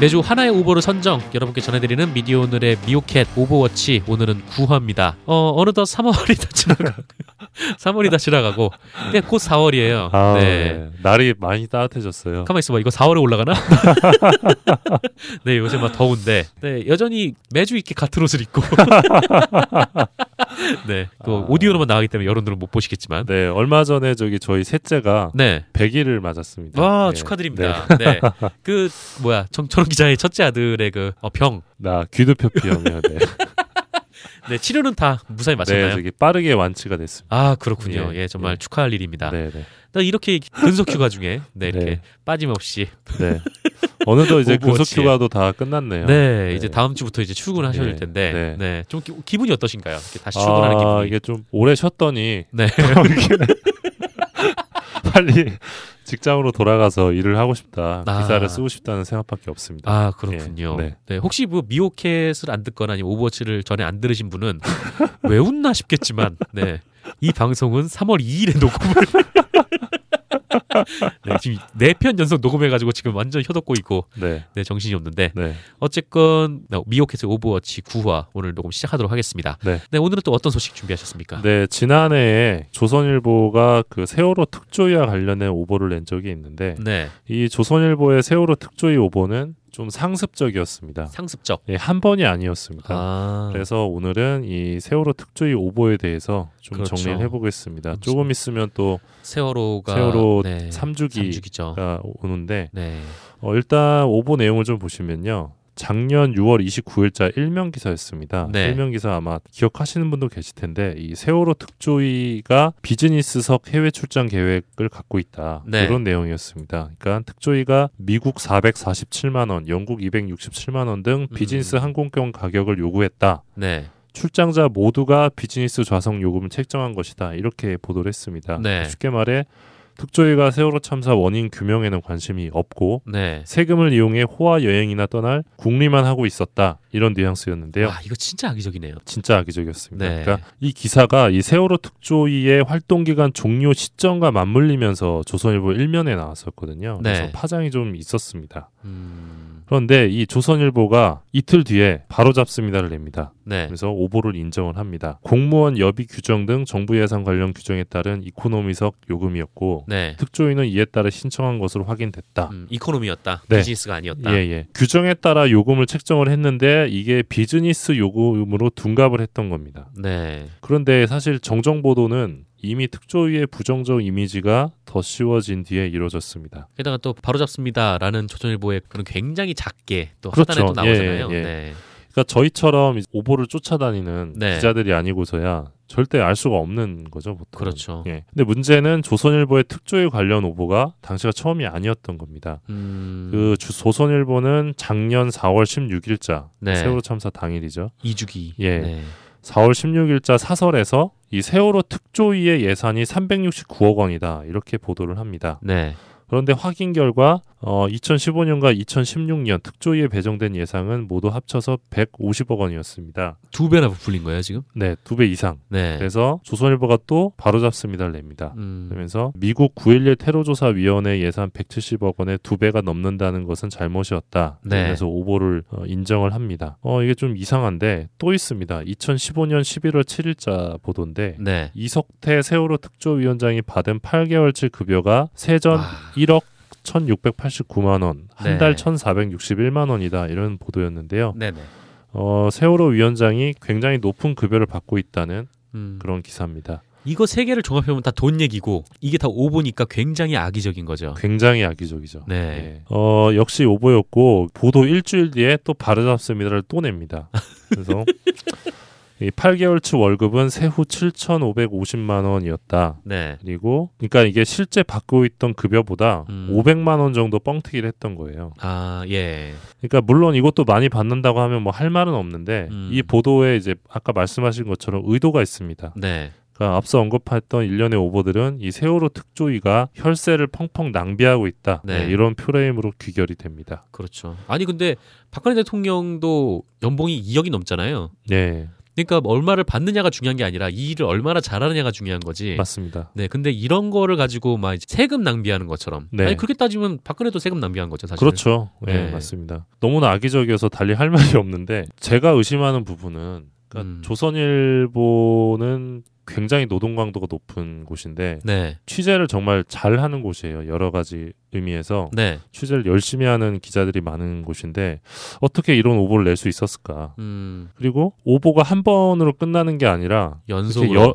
매주 하나의 오보를 선정. 여러분께 전해드리는 미디어 오늘의 미오캣 오보워치. 오늘은 9화입니다. 어 어느덧 3월이 다 지나가 3월이 다 지나가고 네, 곧 4월이에요. 아, 네. 네. 날이 많이 따뜻해졌어요. 가만 있어봐. 이거 4월에 올라가나? 네, 요새 막 더운데, 네, 여전히 매주 이렇게 같은 옷을 입고. 네, 또 아. 오디오로만 나가기 때문에 여러분들은 못 보시겠지만. 네, 얼마 전에 저기 저희 셋째가 네. 100일을 맞았습니다. 와, 네. 축하드립니다. 네. 그, 뭐야, 정철원 기자의 첫째 아들의 그, 어, 병. 나 귀두표피염이요. 네. 네, 치료는 다 무사히 네, 마쳤나요? 저기 빠르게 완치가 됐습니다. 아, 그렇군요. 예, 예, 정말 예. 축하할 일입니다. 네, 네. 또 이렇게 근속 휴가 중에, 네, 이렇게 네. 빠짐없이. 네. 어느덧 이제. 근속 휴가도 다 끝났네요. 네, 이제 다음 주부터 이제 출근하셔야 될 네, 텐데, 네. 네. 좀 기, 기분이 어떠신가요? 이렇게 다시 출근하는 아, 기분이. 이게 좀 오래 쉬었더니 네. 빨리 직장으로 돌아가서 일을 하고 싶다. 아. 기사를 쓰고 싶다는 생각밖에 없습니다. 아 그렇군요. 예, 네. 네. 혹시 뭐 미오캣을 안 듣거나 아니면 오보워치를 전에 안 들으신 분은 왜 웃나 싶겠지만, 네. 이 방송은 3월 2일에 녹음을. 네, 지금 네 편 연속 녹음해가지고 지금 완전 혀덮고 있고, 네. 네, 정신이 없는데, 네. 어쨌건 네, 미오캣의 오보워치 9화 오늘 녹음 시작하도록 하겠습니다. 네. 오늘은 또 어떤 소식 준비하셨습니까? 네, 지난해에 조선일보가 그 세월호 특조위와 관련된 오보를 낸 적이 있는데 네, 이 조선일보의 세월호 특조위 오보는 좀 상습적이었습니다. 상습적. 예, 한 번이 아니었습니다. 아, 그래서 오늘은 이 세월호 특조위 오보에 대해서 좀 그렇죠. 정리를 해보겠습니다. 그렇죠. 조금 있으면 또 세월호가 세월호 네, 3주기가 3주기죠. 오는데 네. 어, 일단 오보 내용을 좀 보시면요. 작년 6월 29일자 일면 기사였습니다. 네. 일면 기사 아마 기억하시는 분도 계실 텐데 이 세월호 특조위가 비즈니스석 해외 출장 계획을 갖고 있다. 네. 이런 내용이었습니다. 그러니까 특조위가 미국 447만 원, 영국 267만 원 등 비즈니스 음. 항공권 가격을 요구했다. 네. 출장자 모두가 비즈니스 좌석 요금을 책정한 것이다. 이렇게 보도를 했습니다. 네. 쉽게 말해 특조위가 세월호 참사 원인 규명에는 관심이 없고 네. 세금을 이용해 호화 여행이나 떠날 궁리만 하고 있었다. 이런 뉘앙스였는데요. 와, 이거 진짜 악의적이네요. 진짜 악의적이었습니다. 네. 그러니까 이 기사가 이 세월호 특조위의 활동 기간 종료 시점과 맞물리면서 조선일보 일면에 나왔었거든요. 네. 그래서 파장이 좀 있었습니다. 음, 그런데 이 조선일보가 이틀 뒤에 바로 잡습니다를 냅니다. 네. 그래서 오보를 인정을 합니다. 공무원 여비 규정 등 정부 예산 관련 규정에 따른 이코노미석 요금이었고 네. 특조위는 이에 따라 신청한 것으로 확인됐다. 음, 이코노미였다. 네. 비즈니스가 아니었다. 예, 예. 규정에 따라 요금을 책정을 했는데 이게 비즈니스 요금으로 둔갑을 했던 겁니다. 네. 그런데 사실 정정 보도는 이미 특조위의 부정적 이미지가 더 씌워진 뒤에 이루어졌습니다. 게다가 또 바로 잡습니다라는 조선일보의 그런 굉장히 작게 또 그렇죠. 하단에 또 나오잖아요. 예, 예. 네. 그러니까 저희처럼 오보를 쫓아다니는 네. 기자들이 아니고서야 절대 알 수가 없는 거죠, 보통. 그렇죠. 예. 근데 문제는 조선일보의 특조위 관련 오보가 당시가 처음이 아니었던 겁니다. 음, 그 주- 조선일보는 작년 4월 16일자 네. 세월호 참사 당일이죠. 이주기. 예. 네. 4월 16일자 사설에서 이 세월호 특조위의 예산이 369억 원이다 이렇게 보도를 합니다. 네. 그런데 확인 결과 어, 2015년과 2016년 특조위에 배정된 예상은 모두 합쳐서 150억 원이었습니다. 두 배나 부풀린 거예요 지금? 네, 두 배 이상. 네. 그래서 조선일보가 또 바로잡습니다를 냅니다. 음, 그러면서 미국 9.11 테러조사위원회 예산 170억 원의 두 배가 넘는다는 것은 잘못이었다. 네. 그래서 오보를 어, 인정을 합니다. 어, 이게 좀 이상한데 또 있습니다. 2015년 11월 7일자 보도인데 네. 이석태 세월호 특조위원장이 받은 8개월치 급여가 세전 아. 1억 1,689만 원, 한 네. 달 1,461만 원이다 이런 보도였는데요. 네네. 어, 세월호 위원장이 굉장히 높은 급여를 받고 있다는 음, 그런 기사입니다. 이거 세 개를 종합해 보면 다 돈 얘기고 이게 다 오보니까 굉장히 악의적인 거죠. 굉장히 악의적이죠. 네. 예. 어, 역시 오보였고 보도 일주일 뒤에 또 바르잡습니다를 또 냅니다. 그래서 이 8개월치 월급은 세후 7,550만 원이었다. 네. 그리고 그러니까 이게 실제 받고 있던 급여보다 음. 500만 원 정도 뻥튀기를 했던 거예요. 아 예. 그러니까 물론 이것도 많이 받는다고 하면 뭐 할 말은 없는데 음. 이 보도에 이제 아까 말씀하신 것처럼 의도가 있습니다. 네. 그러니까 앞서 언급했던 일련의 오보들은 이 세월호 특조위가 혈세를 펑펑 낭비하고 있다. 네. 네, 이런 프레임으로 귀결이 됩니다. 그렇죠. 아니 근데 박근혜 대통령도 연봉이 2억이 넘잖아요. 네. 그러니까 얼마를 받느냐가 중요한 게 아니라 이 일을 얼마나 잘하느냐가 중요한 거지. 맞습니다. 네, 근데 이런 거를 가지고 막 세금 낭비하는 것처럼. 네. 아니 그렇게 따지면 박근혜도 세금 낭비한 거죠, 사실. 그렇죠. 네, 네. 맞습니다. 너무나 악의적이어서 달리 할 말이 없는데 제가 의심하는 부분은 그러니까 음. 조선일보는 굉장히 노동 강도가 높은 곳인데 네, 취재를 정말 잘하는 곳이에요. 여러 가지 의미에서 네, 취재를 열심히 하는 기자들이 많은 곳인데 어떻게 이런 오보를 낼 수 있었을까? 음, 그리고 오보가 한 번으로 끝나는 게 아니라 여,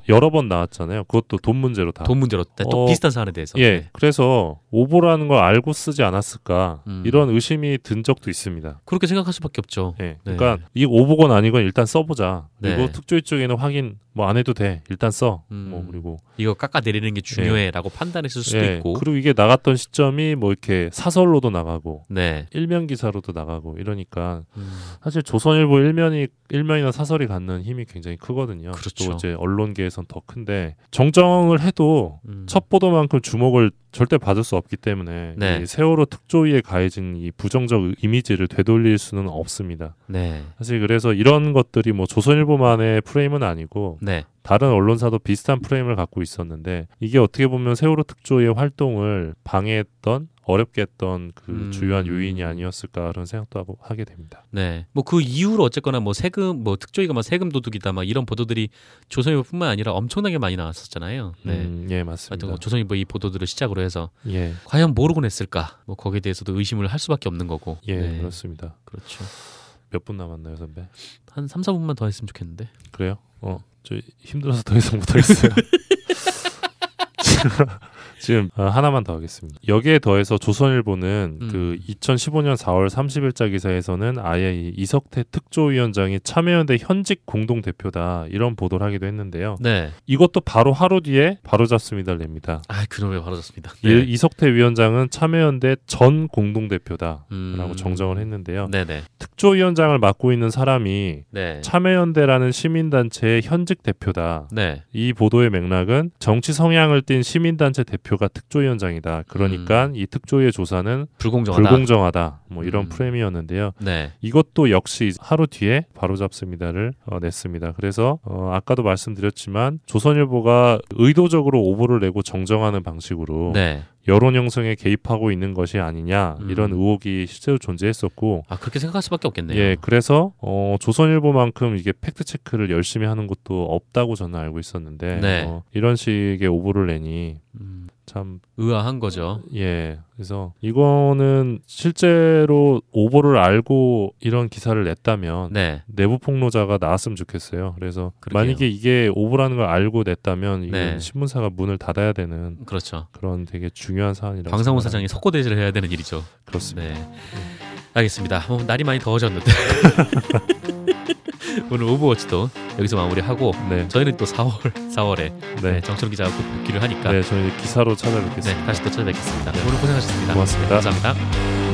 여러 번 나왔잖아요. 그것도 돈 문제로 다. 돈 문제로 네, 또 어, 비슷한 사안에 대해서. 예, 네. 그래서 오보라는 걸 알고 쓰지 않았을까 음. 이런 의심이 든 적도 있습니다. 그렇게 생각할 수밖에 없죠. 예, 네. 그러니까 이 오보건 아니건 일단 써보자. 그리고 네. 특조위 쪽에는 확인 뭐 안 해도 돼. 일단 써. 음. 뭐 그리고 이거 깎아 내리는 게 중요해라고 판단했을 수도 예, 있고. 그리고 이게 나갔던 시점이 뭐 이렇게 사설로도 나가고 네. 일면 기사로도 나가고 이러니까 음, 사실 조선일보 일면이 일면이나 사설이 갖는 힘이 굉장히 크거든요. 그렇죠. 또 이제 언론계에선 더 큰데 정정을 해도 음. 첫 보도만큼 주목을 절대 받을 수 없기 때문에 네. 이 세월호 특조위에 가해진 이 부정적 이미지를 되돌릴 수는 없습니다. 네. 사실 그래서 이런 것들이 뭐 조선일보만의 프레임은 아니고 네. 다른 언론사도 비슷한 프레임을 갖고 있었는데 이게 어떻게 보면 세월호 특조위의 활동을 방해했던 어렵게 했던 그 음. 주요한 요인이 아니었을까 그런 생각도 하고 하게 됩니다. 네. 뭐 그 이후로 어쨌거나 뭐 세금 뭐 특조위가 막 세금 도둑이다 막 이런 보도들이 조선일보뿐만 아니라 엄청나게 많이 나왔었잖아요. 네. 음, 예 맞습니다. 뭐 조선일보 이 보도들을 시작으로 해서 예, 과연 모르고 냈을까? 뭐 거기에 대해서도 의심을 할 수밖에 없는 거고. 예 네. 그렇습니다. 그렇죠. 몇 분 남았나요, 선배? 한 3, 4분만 더 했으면 좋겠는데. 그래요? 어, 저 힘들어서 더 이상 못하겠어요. 지금 어, 하나만 더 하겠습니다. 여기에 더해서 조선일보는 음. 그 2015년 4월 30일자 기사에서는 아예 이 이석태 특조위원장이 참여연대 현직 공동 대표다 이런 보도를 하기도 했는데요. 네. 이것도 바로 하루 뒤에 바로 잡습니다를 냅니다. 아, 그놈에 바로 졌습니다. 이- 이석태 위원장은 참여연대 전 공동 대표다라고 음. 정정을 했는데요. 네, 네. 특조위원장을 맡고 있는 사람이 네. 참여연대라는 시민단체의 현직 대표다. 네. 이 보도의 맥락은 정치 성향을 띤 시민단체 대표가 특조위원장이다. 그러니까 이 특조위의 조사는 음. 불공정하다. 불공정하다. 뭐 이런 음. 프레임이었는데요. 네. 이것도 역시 하루 뒤에 바로 잡습니다를 어, 냈습니다. 그래서 어, 아까도 말씀드렸지만 조선일보가 의도적으로 오보를 내고 정정하는 방식으로 네. 여론 형성에 개입하고 있는 것이 아니냐 음. 이런 의혹이 실제로 존재했었고 아, 그렇게 생각할 수밖에 없겠네요. 예, 그래서 어, 조선일보만큼 이게 팩트 체크를 열심히 하는 것도 없다고 저는 알고 있었는데 네. 어, 이런 식의 오보를 내니 음, 참 의아한 거죠. 예, 그래서 이거는 실제로 오보를 알고 이런 기사를 냈다면 네. 내부 폭로자가 나왔으면 좋겠어요. 그래서 그러게요. 만약에 이게 오보라는 걸 알고 냈다면 이건 네. 신문사가 문을 닫아야 되는 그렇죠. 그런 되게 중요한 사안이라고 생각합니다. 사장이 석고대지를 해야 되는 일이죠. 그렇습니다. 네. 알겠습니다. 뭐 날이 많이 더워졌는데 오늘 오버워치도 여기서 마무리하고 네, 저희는 또 4월 4월에 네, 네, 정철 기자가 곧 복귀를 하니까 네, 저희 기사로 네, 찾아뵙겠습니다. 다시 또 찾아뵙겠습니다. 오늘 고생하셨습니다. 고맙습니다. 네, 감사합니다.